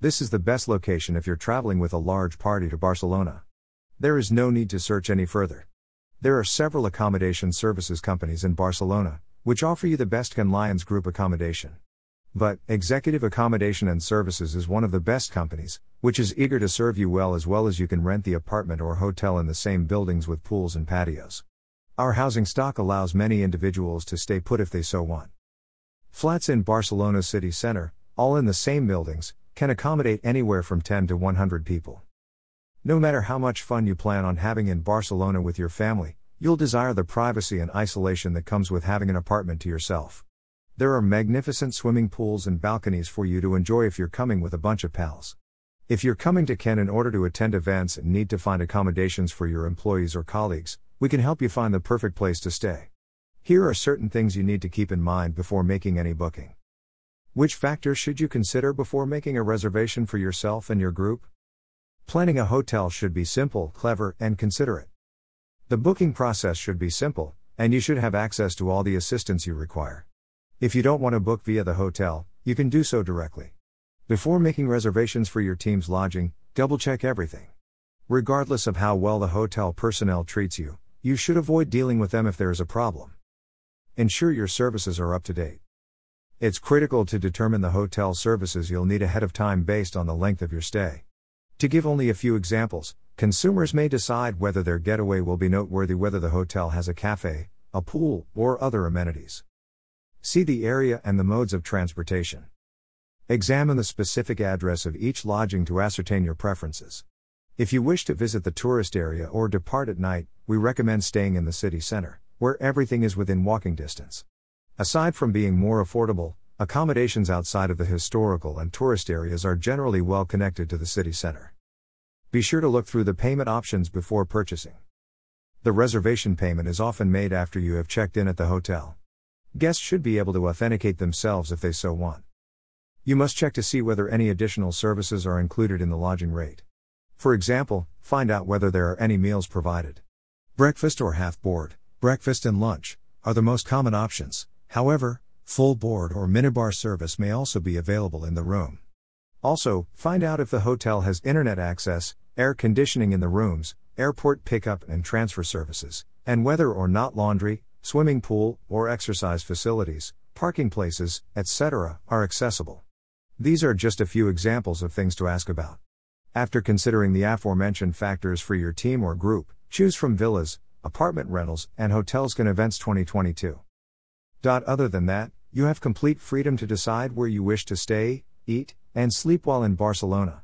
This is the best location if you're traveling with a large party to Barcelona. There is no need to search any further. There are several accommodation services companies in Barcelona, which offer you the best Cannes Lions group accommodation. But, Executive Accommodation and Services is one of the best companies, which is eager to serve you well as well as you can rent the apartment or hotel in the same buildings with pools and patios. Our housing stock allows many individuals to stay put if they so want. Flats in Barcelona city center, all in the same buildings, can accommodate anywhere from 10 to 100 people. No matter how much fun you plan on having in Barcelona with your family, you'll desire the privacy and isolation that comes with having an apartment to yourself. There are magnificent swimming pools and balconies for you to enjoy if you're coming with a bunch of pals. If you're coming to Cannes in order to attend events and need to find accommodations for your employees or colleagues, we can help you find the perfect place to stay. Here are certain things you need to keep in mind before making any booking. Which factors should you consider before making a reservation for yourself and your group? Planning a hotel should be simple, clever, and considerate. The booking process should be simple, and you should have access to all the assistance you require. If you don't want to book via the hotel, you can do so directly. Before making reservations for your team's lodging, double check everything. Regardless of how well the hotel personnel treats you, you should avoid dealing with them if there is a problem. Ensure your services are up to date. It's critical to determine the hotel services you'll need ahead of time based on the length of your stay. To give only a few examples, consumers may decide whether their getaway will be noteworthy whether the hotel has a cafe, a pool, or other amenities. See the area and the modes of transportation. Examine the specific address of each lodging to ascertain your preferences. If you wish to visit the tourist area or depart at night, we recommend staying in the city center, where everything is within walking distance. Aside from being more affordable, accommodations outside of the historical and tourist areas are generally well connected to the city center. Be sure to look through the payment options before purchasing. The reservation payment is often made after you have checked in at the hotel. Guests should be able to authenticate themselves if they so want. You must check to see whether any additional services are included in the lodging rate. For example, find out whether there are any meals provided. Breakfast or half board, breakfast and lunch, are the most common options. However, full board or minibar service may also be available in the room. Also, find out if the hotel has internet access, air conditioning in the rooms, airport pickup and transfer services, and whether or not laundry, swimming pool, or exercise facilities, parking places, etc., are accessible. These are just a few examples of things to ask about. After considering the aforementioned factors for your team or group, choose from villas, apartment rentals, and hotels can events 2022. Other than that, you have complete freedom to decide where you wish to stay, eat, and sleep while in Barcelona.